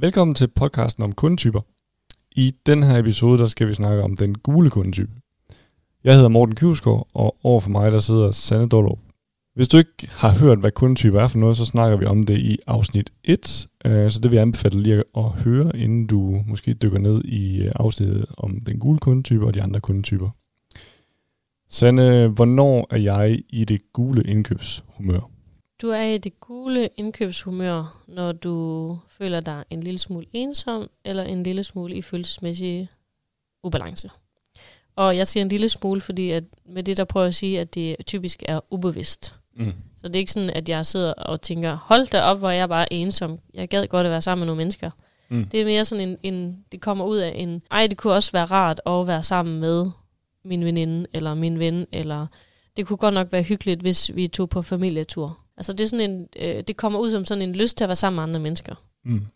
Velkommen til podcasten om kundetyper. I den her episode, der skal vi snakke om den gule kundetype. Jeg hedder Morten Kivsgaard, og over for mig der sidder Sanne Dollerup. Hvis du ikke har hørt, hvad kundetyper er for noget, så snakker vi om det i afsnit 1. Øh, så det vil jeg anbefale lige at høre, inden du måske dykker ned i øh, afsnittet om den gule kundetype og de andre kundetyper. Sanne, hvornår er jeg i det gule indkøbshumør? Du er i det gule indkøbshumør, når du føler dig en lille smule ensom, eller en lille smule i følelsesmæssig ubalance. Og jeg siger en lille smule, fordi at med det, der prøver at sige, at det typisk er ubevidst. Mm. Så det er ikke sådan, at jeg sidder og tænker, hold da op, hvor jeg er bare ensom. Jeg gad godt at være sammen med nogle mennesker. Mm. Det er mere sådan en, en, det kommer ud af en, ej, det kunne også være rart at være sammen med min veninde, eller min ven, eller det kunne godt nok være hyggeligt, hvis vi tog på familietur. Altså det, er sådan en, øh, det kommer ud som sådan en lyst til at være sammen med andre mennesker. Mm.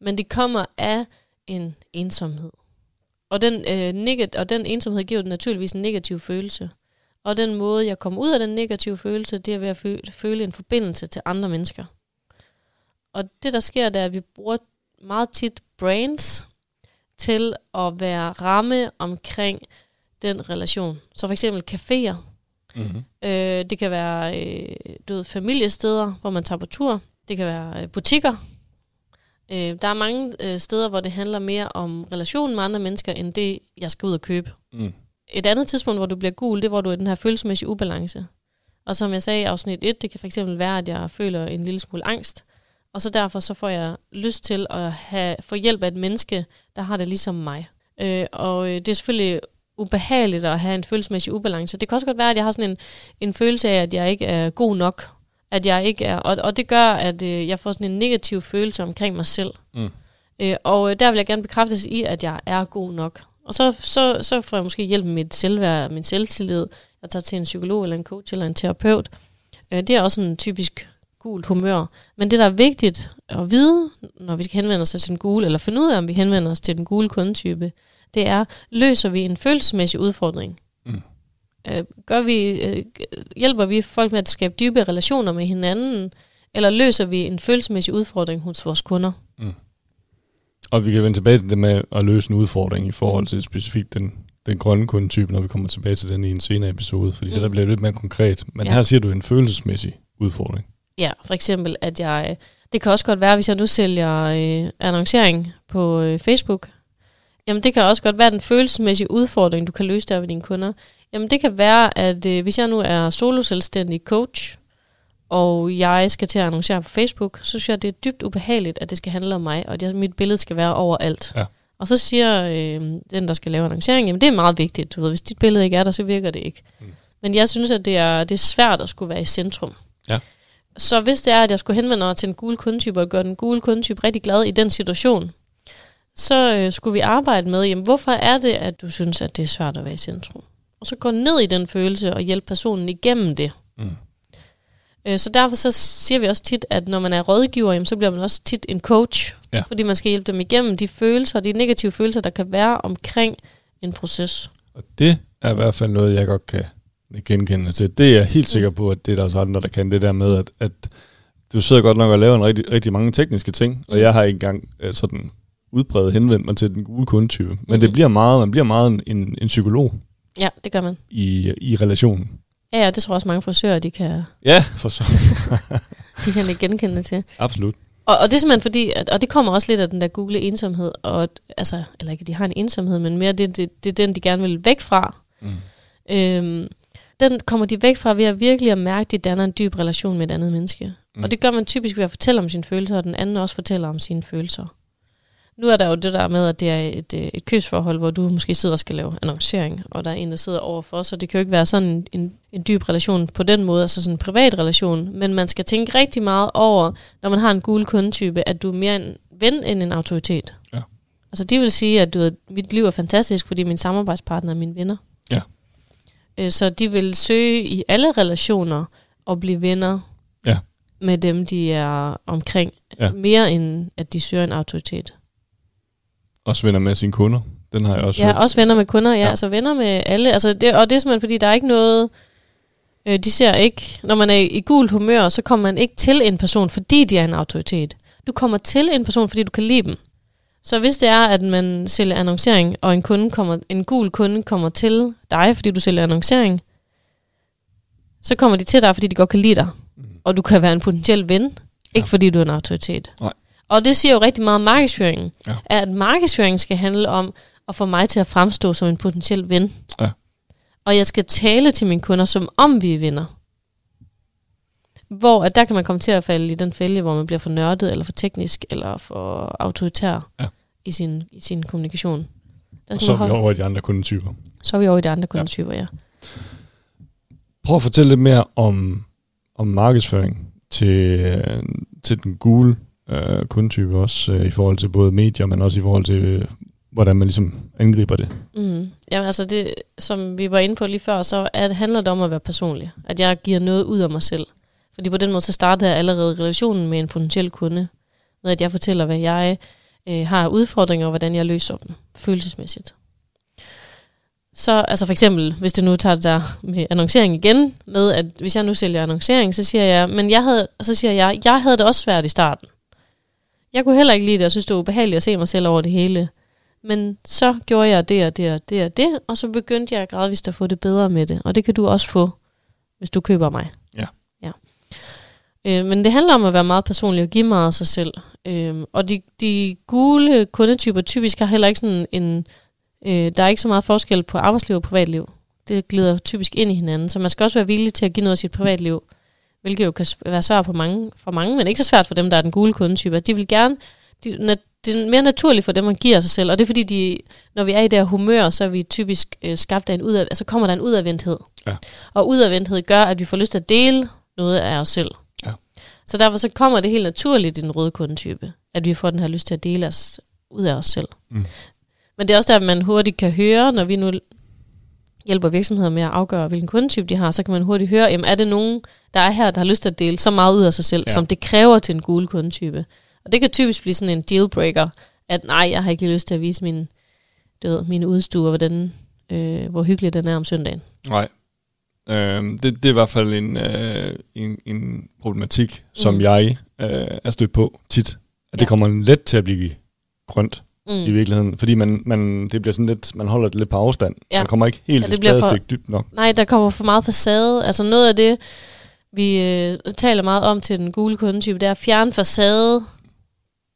Men det kommer af en ensomhed. Og den, øh, negat- og den ensomhed giver naturligvis en negativ følelse. Og den måde, jeg kommer ud af den negative følelse, det er ved at føle, føle en forbindelse til andre mennesker. Og det, der sker, det er, at vi bruger meget tit brains til at være ramme omkring den relation. Så for eksempel caféer. Mm-hmm. Øh, det kan være øh, du ved, familiesteder, hvor man tager på tur. Det kan være øh, butikker. Øh, der er mange øh, steder, hvor det handler mere om relationen med andre mennesker, end det, jeg skal ud og købe. Mm. Et andet tidspunkt, hvor du bliver gul, det er, hvor du er i den her følelsesmæssige ubalance. Og som jeg sagde i afsnit 1, det kan fx være, at jeg føler en lille smule angst. Og så derfor så får jeg lyst til at have, få hjælp af et menneske, der har det ligesom mig. Øh, og øh, det er selvfølgelig ubehageligt at have en følelsesmæssig ubalance. Det kan også godt være, at jeg har sådan en, en følelse af, at jeg ikke er god nok. At jeg ikke er, og, og det gør, at øh, jeg får sådan en negativ følelse omkring mig selv. Mm. Øh, og øh, der vil jeg gerne bekræftes i, at jeg er god nok. Og så, så, så får jeg måske hjælp med mit selvværd, min selvtillid. Jeg tager til en psykolog eller en coach eller en terapeut. Øh, det er også en typisk gult humør. Men det, der er vigtigt at vide, når vi skal henvende os til den gule, eller finde ud af, om vi henvender os til den gule kundetype, det er, løser vi en følelsesmæssig udfordring? Mm. Øh, gør vi, øh, hjælper vi folk med at skabe dybe relationer med hinanden, eller løser vi en følelsesmæssig udfordring hos vores kunder? Og vi kan vende tilbage til det med at løse en udfordring i forhold til specifikt den, den grønne kundetype, når vi kommer tilbage til den i en senere episode, fordi mm. det der bliver lidt mere konkret. Men Ja. her siger du en følelsesmæssig udfordring. Ja, for eksempel, at jeg... Det kan også godt være, hvis jeg nu sælger øh, annoncering på øh, Facebook. Jamen, det kan også godt være den følelsesmæssige udfordring, du kan løse der ved dine kunder. Jamen, det kan være, at øh, hvis jeg nu er solo-selvstændig coach, og jeg skal til at annoncere på Facebook, så synes jeg, det er dybt ubehageligt, at det skal handle om mig, og at mit billede skal være overalt. Ja. Og så siger øh, den, der skal lave annoncering, jamen det er meget vigtigt. Du ved, hvis dit billede ikke er der, så virker det ikke. Mm. Men jeg synes, at det er, det er svært at skulle være i centrum. Ja. Så hvis det er, at jeg skulle henvende mig til en gule kundetype, og gøre den gule kundetype rigtig glad i den situation, så øh, skulle vi arbejde med, jamen, hvorfor er det, at du synes, at det er svært at være i centrum? Og så gå ned i den følelse og hjælpe personen igennem det. Mm. Øh, Så derfor så siger vi også tit, at når man er rådgiver, jamen, så bliver man også tit en coach. Ja. Fordi man skal hjælpe dem igennem de følelser, de negative følelser, der kan være omkring en proces. Og det er i hvert fald noget, jeg godt kan genkende til. Det er jeg helt sikker på, at det er der også andre, der kan det der med, at, at du sidder godt nok og laver en rigtig, rigtig mange tekniske ting, og jeg har ikke engang øh, sådan udbredt henvendt mig til den gule kundetype. Men Mhm. det bliver meget, man bliver meget en, en psykolog Ja, det gør man. i, i relationen. Ja, ja, det tror jeg også mange frisører, de kan, Ja, for så. de kan ikke genkende til. Absolut. Og, og det er simpelthen fordi, at, og det kommer også lidt af den der Google ensomhed, og, altså, eller ikke, de har en ensomhed, men mere det, det, det er den, de gerne vil væk fra. Mm. Øhm, den kommer de væk fra ved at virkelig at mærke, at de danner en dyb relation med et andet menneske. Mm. Mm. Og det gør man typisk ved at fortælle om sine følelser, og den anden også fortæller om sine følelser. Nu er der jo det der med, at det er et, øh, et købsforhold, hvor du måske sidder og skal lave annoncering, og der er en, der sidder overfor, så det kan jo ikke være sådan en, en, dyb relation på den måde, altså sådan en privat relation, men man skal tænke rigtig meget over, når man har en gul kundetype, at du er mere en ven end en autoritet. Ja. Altså de vil sige, at du ved, mit liv er fantastisk, fordi min samarbejdspartner er mine venner. Ja. Øh, Så de vil søge i alle relationer og blive venner Ja. med dem, de er omkring, Ja. mere end at de søger en autoritet. Også venner med sine kunder. Den har jeg også Ja, hørt. også venner med kunder, ja, Ja. altså venner med alle. Altså det, og det er simpelthen, fordi der er ikke noget, øh, de ser ikke, når man er i, i gult humør, så kommer man ikke til en person, fordi de er en autoritet. Du kommer til en person, fordi du kan lide dem. Så hvis det er, at man sælger annoncering, og en, kunde kommer, en gul kunde kommer til dig, fordi du sælger annoncering, så kommer de til dig, fordi de godt kan lide dig. Mm. Og du kan være en potentiel ven, ikke ja. fordi du er en autoritet. Nej. Og det siger jo rigtig meget om markedsføringen. Ja. At markedsføringen skal handle om at få mig til at fremstå som en potentiel ven. Ja. Og jeg skal tale til mine kunder, som om vi er venner. Hvor at der kan man komme til at falde i den fælde, hvor man bliver for nørdet, eller for teknisk, eller for autoritær Ja. i, sin, i sin kommunikation. Der Og så er vi over i de andre kundetyper. så er vi over i de andre kundetyper, ja. Prøv at fortælle lidt mere om, om markedsføring til, øh, til den gule øh, kundetype også, øh, i forhold til både medier, men også i forhold til, øh, hvordan man ligesom angriber det. Mm. Jamen altså, det, som vi var inde på lige før, så er det, handler det om at være personlig. At jeg giver noget ud af mig selv. Fordi på den måde, så starter jeg allerede relationen med en potentiel kunde. Med at jeg fortæller, hvad jeg øh, har udfordringer, og hvordan jeg løser dem følelsesmæssigt. Så altså for eksempel, hvis det nu tager det der med annoncering igen, med at hvis jeg nu sælger annoncering, så siger jeg, men jeg havde, så siger jeg, jeg havde det også svært i starten. Jeg kunne heller ikke lide det, og synes det var ubehageligt at se mig selv over det hele. Men så gjorde jeg det og det og det og det, og så begyndte jeg gradvist at få det bedre med det. Og det kan du også få, hvis du køber mig. Ja. ja. Øh, men det handler om at være meget personlig og give meget af sig selv. Øh, og de, de gule kundetyper typisk har heller ikke sådan en... Øh, der er ikke så meget forskel på arbejdsliv og privatliv. Det glider typisk ind i hinanden. Så man skal også være villig til at give noget af sit privatliv. Hvilket jo kan være svært for mange, for mange, men ikke så svært for dem, der er den gule kundetype. De vil gerne... De, nat- det er mere naturligt for dem, man giver sig selv. Og det er fordi, de, når vi er i det her humør, så er vi typisk øh, skabt af en ud af, altså kommer der en udadvendthed. Ja. Og udadvendthed gør, at vi får lyst til at dele noget af os selv. Ja. Så derfor så kommer det helt naturligt i den røde kundetype, at vi får den her lyst til at dele os ud af os selv. Mm. Men det er også der, at man hurtigt kan høre, når vi nu hjælper virksomheder med at afgøre, hvilken kundetype de har, så kan man hurtigt høre, jamen er det nogen, der er her, der har lyst til at dele så meget ud af sig selv, Ja. som det kræver til en gule kundetype. Og det kan typisk blive sådan en dealbreaker, at nej, jeg har ikke lyst til at vise min, du ved, mine udstuer, hvordan, øh, hvor hyggelig den er om søndagen. Nej. Øhm, det, det er i hvert fald en, øh, en, en problematik, som Mm. jeg øh, er stødt på tit. At ja. det kommer let til at blive grønt Mm. i virkeligheden. Fordi man, man, det bliver sådan lidt, man holder det lidt på afstand. Ja. Man kommer ikke helt Ja, det et for- dybt nok. Nej, der kommer for meget facade. Altså noget af det, vi øh, taler meget om til den gule kundetype, det er at fjerne facade.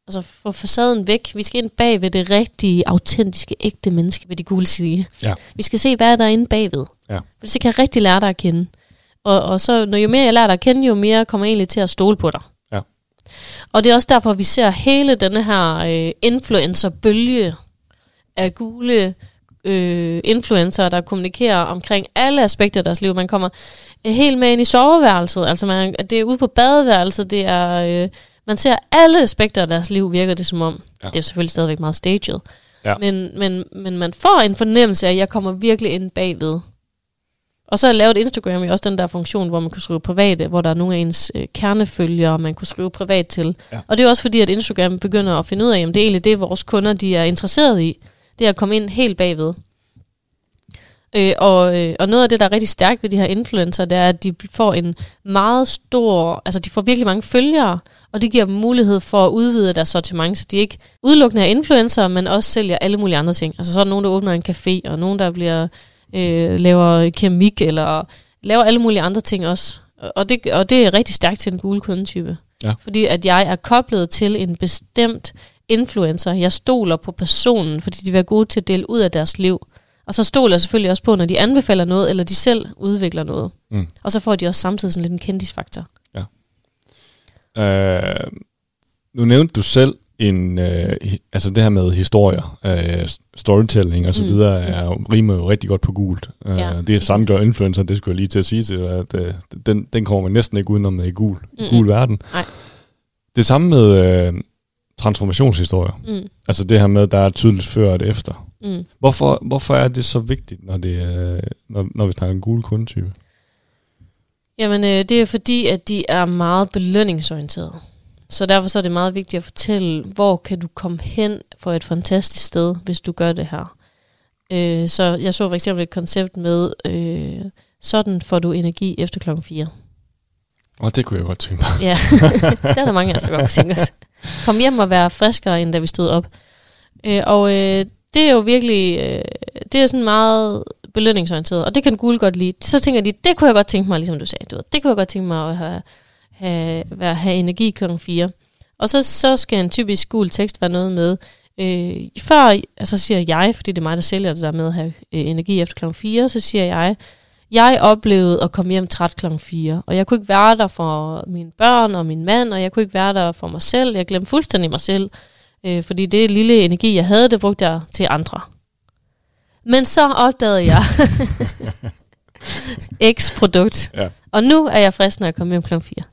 Altså få facaden væk. Vi skal ind bag ved det rigtige, autentiske, ægte menneske, vil de gule sige. Ja. Vi skal se, hvad er der er inde bagved. Ja. For så kan jeg rigtig lære dig at kende. Og, og så, når jo mere jeg lærer dig at kende, jo mere kommer jeg egentlig til at stole på dig. Og det er også derfor, vi ser hele denne her øh, influencer-bølge af gule øh, influencer, der kommunikerer omkring alle aspekter af deres liv. Man kommer helt med ind i soveværelset, altså man, det er ude på badeværelset, det er, øh, man ser alle aspekter af deres liv, virker det som om. Ja. Det er selvfølgelig stadigvæk meget staged. Ja. Men, men, men man får en fornemmelse af, at jeg kommer virkelig ind bagved. Og så lavet Instagram jo også den der funktion, hvor man kunne skrive private, hvor der er nogle af ens øh, kernefølgere, man kunne skrive privat til. Ja. Og det er også fordi, at Instagram begynder at finde ud af, at det er egentlig det, vores kunder de er interesseret i. Det er at komme ind helt bagved. Øh, og, øh, og noget af det, der er rigtig stærkt ved de her influencer, det er, at de får en meget stor, altså de får virkelig mange følgere, og det giver dem mulighed for at udvide deres sortiment, så de ikke udelukkende er influencer, men også sælger alle mulige andre ting. Altså så er der nogen, der åbner en café, og nogen, der bliver øh, laver keramik, eller laver alle mulige andre ting også. Og det, og det er rigtig stærkt til den gule kundetype. Ja. Fordi at jeg er koblet til en bestemt influencer. Jeg stoler på personen, fordi de vil være gode til at dele ud af deres liv. Og så stoler jeg selvfølgelig også på, når de anbefaler noget, eller de selv udvikler noget. Mm. Og så får de også samtidig sådan lidt en kendisfaktor. Øh, nu nævnte du selv en, øh, altså det her med historier, øh, storytelling og så Mm, videre, mm. er rimer jo rigtig godt på gult. Øh, Ja. Det er samme gør influencer, det skulle jeg lige til at sige til at øh, den, den kommer man næsten ikke udenom i gul, i Mm-mm. gul verden. Nej. Det samme med øh, transformationshistorier. Mm, Altså det her med, at der er tydeligt før og efter. mm. Hvorfor, hvorfor er det så vigtigt, når, det, er, når, når vi snakker en gul kundetype? Jamen, øh, det er fordi, at de er meget belønningsorienterede. Så derfor så er det meget vigtigt at fortælle, hvor kan du komme hen for et fantastisk sted, hvis du gør det her. Øh, så jeg så for eksempel et koncept med, øh, sådan får du energi efter klokken 4. Og det kunne jeg godt tænke mig. Ja, det er der mange af os, der godt kunne tænke os. Kom hjem og være friskere, end da vi stod op. Øh, og øh, det er jo virkelig, øh, det er sådan meget belønningsorienteret, og det kan gule godt lide. Så tænker de, det kunne jeg godt tænke mig, ligesom du sagde, du ved, det kunne jeg godt tænke mig at have, have, være, have energi klokken 4. Og så, så skal en typisk gul tekst være noget med, øh, før, altså siger jeg, fordi det er mig, der sælger det der med at have øh, energi efter klokken 4, så siger jeg, jeg oplevede at komme hjem træt klokken 4, og jeg kunne ikke være der for mine børn og min mand, og jeg kunne ikke være der for mig selv. Jeg glemte fuldstændig mig selv, øh, fordi det lille energi, jeg havde, det brugte jeg til andre. Men så opdagede jeg X-produkt, Ja. og nu er jeg frisk, når jeg kommer hjem klokken 4.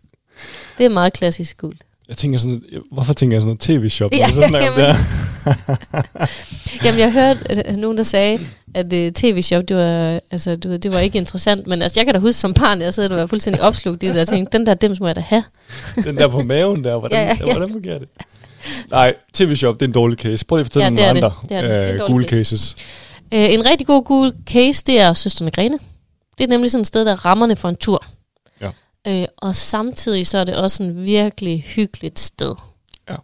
Det er meget klassisk guld. Jeg tænker sådan, hvorfor tænker jeg sådan noget tv-shop? Ja, når du så snakker om jamen. det her? Jamen, jeg hørte øh, nogen, der sagde, at uh, tv-shop, det var, altså, du det var ikke interessant, men altså, jeg kan da huske som barn, jeg sad og var fuldstændig opslugt i det, og tænkte, den der dims må jeg da have. Den der på maven der, hvordan, Ja, ja, ja. hvordan fungerer det? Nej, tv-shop, det er en dårlig case. Prøv lige at fortælle Ja, nogle andre Det øh, gule case. cases. Uh, en rigtig god gul case, det er Søsterne Grene. Det er nemlig sådan et sted, der er rammerne for en tur. Uh, og samtidig så er det også en virkelig hyggeligt sted. Ja.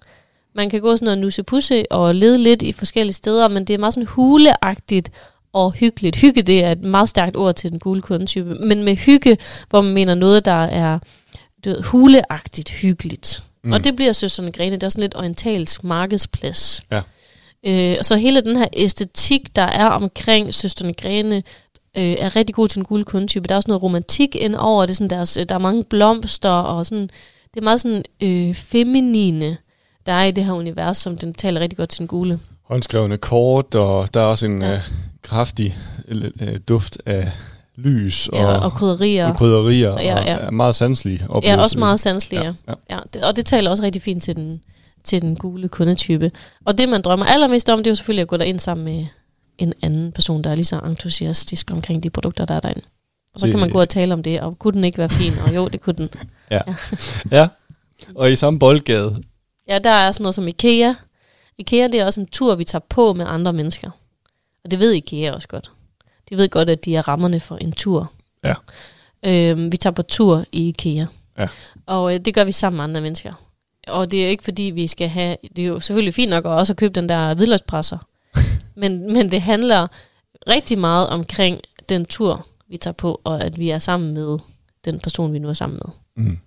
Man kan gå sådan noget nusse og lede lidt i forskellige steder, men det er meget sådan huleagtigt og hyggeligt. Hygge, det er et meget stærkt ord til den gule kundetype, men med hygge, hvor man mener noget, der er du ved, huleagtigt hyggeligt. Mm. Og det bliver Søsterne Grene, det er sådan lidt orientalsk markedsplads. Ja. Øh, og så hele den her æstetik, der er omkring Søsterne Grene, øh, er rigtig god til den gule kundetype. Der er også noget romantik ind over det. Sådan deres, der er mange blomster, og sådan, det er meget sådan øh, feminine, der er i det her univers, som den taler rigtig godt til den gule. Håndskrevne kort, og der er også en Ja. ja. øh, kraftig øh, duft af lys og, Ja, og, og krydderier. og krydderier, Ja, og ja. er meget sanselige Ja, oplevelser. også meget sanselige, ja. Ja, ja. det, og det taler også rigtig fint til den, til den gule kundetype. Og det, man drømmer allermest om, det er jo selvfølgelig at gå derind sammen med en anden person, der er lige så entusiastisk omkring de produkter, der er derinde. Og så Det- kan man gå og tale om det, og kunne den ikke være fin? Og jo, det kunne den. ja. Og i samme boldgade. Ja, der er sådan noget som IKEA. IKEA, det er også en tur, vi tager på med andre mennesker. Og det ved IKEA også godt. De ved godt, at de er rammerne for en tur. Ja. Øhm, vi tager på tur i IKEA. Ja. Og øh, det gør vi sammen med andre mennesker. Og det er ikke fordi, vi skal have... Det er jo selvfølgelig fint nok at også købe den der hvidløgspresser. Men, men det handler rigtig meget omkring den tur, vi tager på, og at vi er sammen med den person, vi nu er sammen med. Mm.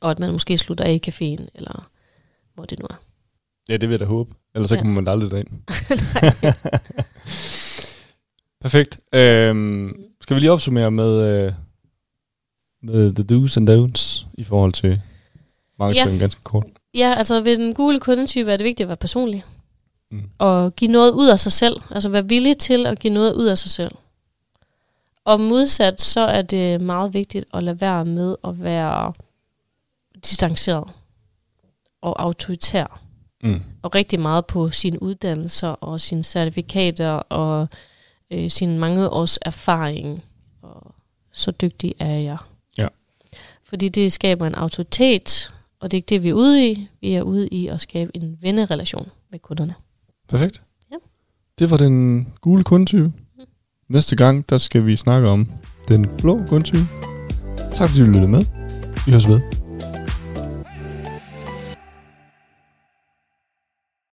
Og at man måske slutter af i caféen, eller hvor det nu er. Ja, det vil jeg da håbe. Ellers så Ja. kommer man aldrig derind. Perfekt. Øhm, skal vi lige opsummere med, øh, med the do's and don'ts i forhold til markedsføring ganske kort? Ja, altså ved den gule kundetype er det vigtigt at være personlig. Mm. Og give noget ud af sig selv. Altså være villig til at give noget ud af sig selv. Og modsat, så er det meget vigtigt at lade være med at være distanceret og autoritær. Mm. Og rigtig meget på sine uddannelser og sine certifikater og øh, sin mange års erfaring. Og så dygtig er jeg. Ja. Fordi det skaber en autoritet, og det er ikke det, vi er ude i. Vi er ude i at skabe en vennerelation med kunderne. Perfekt. Ja. Det var den gule kundetype. Næste gang, der skal vi snakke om den blå kundetype. Tak fordi du lyttede med. Vi høres ved.